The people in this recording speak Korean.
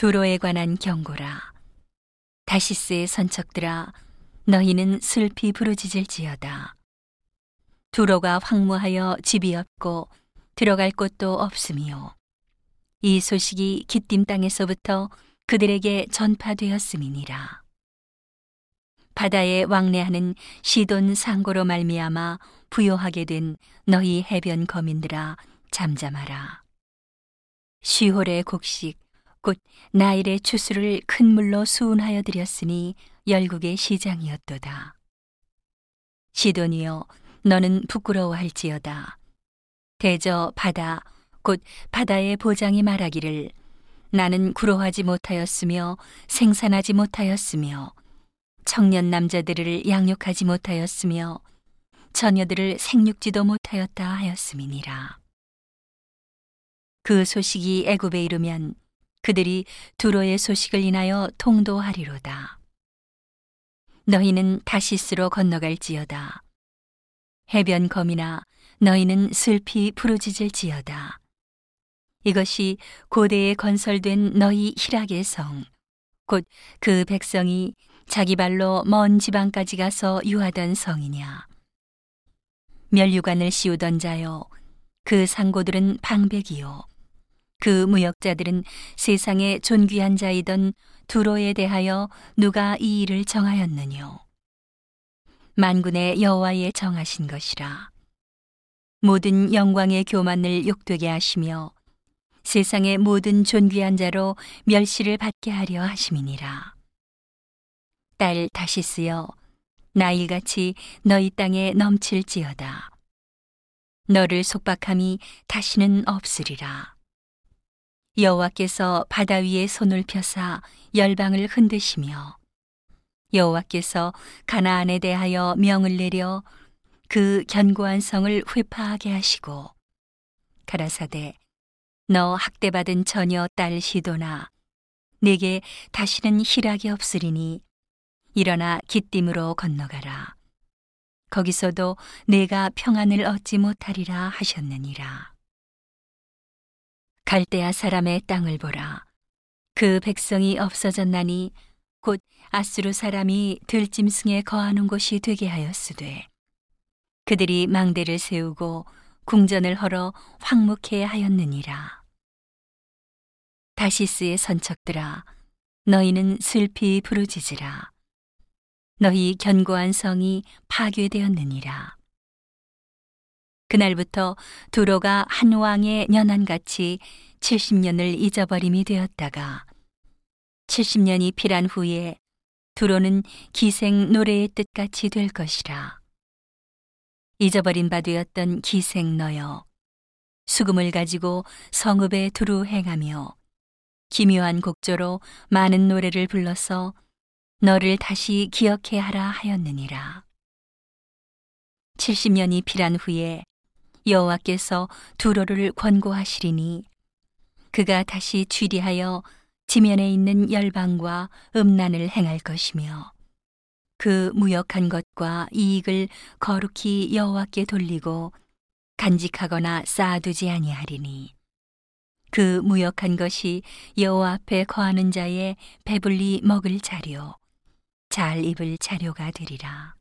두로에 관한 경고라. 다시스의 선척들아, 너희는 슬피 부르짖을지어다. 두로가 황무하여 집이 없고 들어갈 곳도 없음이요. 이 소식이 기띔 땅에서부터 그들에게 전파되었음이니라. 바다에 왕래하는 시돈 상고로 말미암아 부요하게 된 너희 해변 거민들아 잠잠하라. 시홀의 곡식 곧 나일의 추수를 큰 물로 수운하여 드렸으니 열국의 시장이었도다. 시돈이여 너는 부끄러워할지어다. 대저 바다 곧 바다의 보장이 말하기를 나는 구로하지 못하였으며 생산하지 못하였으며 청년 남자들을 양육하지 못하였으며 처녀들을 생육지도 못하였다 하였음이니라. 그 소식이 애굽에 이르면 그들이 두로의 소식을 인하여 통도하리로다. 너희는 다시스로 건너갈지어다. 해변 검이나 너희는 슬피 부르짖을지어다. 이것이 고대에 건설된 너희 희락의 성, 곧 그 백성이 자기 발로 먼 지방까지 가서 유하던 성이냐. 멸류관을 씌우던 자여, 그 상고들은 방백이요. 그 무역자들은 세상에 존귀한 자이던 두로에 대하여 누가 이 일을 정하였느뇨. 만군의 여호와의 정하신 것이라. 모든 영광의 교만을 욕되게 하시며 세상의 모든 존귀한 자로 멸시를 받게 하려 하심이니라. 딸 다시 쓰여 나일같이 너희 땅에 넘칠지어다. 너를 속박함이 다시는 없으리라. 여호와께서 바다 위에 손을 펴사 열방을 흔드시며 여호와께서 가나안에 대하여 명을 내려 그 견고한 성을 회파하게 하시고 가라사대 너 학대받은 처녀 딸 시도나 내게 다시는 희락이 없으리니 일어나 기띔으로 건너가라. 거기서도 내가 평안을 얻지 못하리라 하셨느니라 갈대아 사람의 땅을 보라. 그 백성이 없어졌나니 곧 아수르 사람이 들짐승에 거하는 곳이 되게 하였으되. 그들이 망대를 세우고 궁전을 헐어 황묵해 하였느니라. 다시스의 선척들아 너희는 슬피 부르짖으라. 너희 견고한 성이 파괴되었느니라 그날부터 두로가 한 왕의 년한같이 70년을 잊어버림이 되었다가 70년이 필한 후에 두로는 기생 노래의 뜻같이 될 것이라. 잊어버린 바 되었던 기생 너여 수금을 가지고 성읍에 두루 행하며 기묘한 곡조로 많은 노래를 불러서 너를 다시 기억해 하라 하였느니라. 70년이 필한 후에 여호와께서 두로를 권고하시리니 그가 다시 취리하여 지면에 있는 열방과 음란을 행할 것이며 그 무역한 것과 이익을 거룩히 여호와께 돌리고 간직하거나 쌓아두지 아니하리니 그 무역한 것이 여호와 앞에 거하는 자의 배불리 먹을 자료 잘 입을 자료가 되리라.